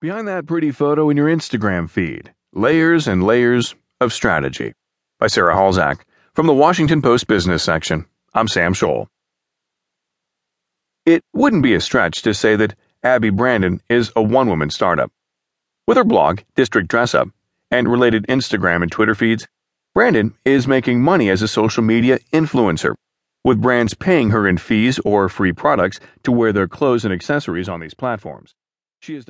Behind that pretty photo in your Instagram feed, layers and layers of strategy. By Sarah Halzack from the Washington Post Business section. I'm Sam Scholl. It wouldn't be a stretch to say that Abbey Brandon is a one woman startup. With her blog, District Dress Up, and related Instagram and Twitter feeds, Brandon is making money as a social media influencer, with brands paying her in fees or free products to wear their clothes and accessories on these platforms. She has done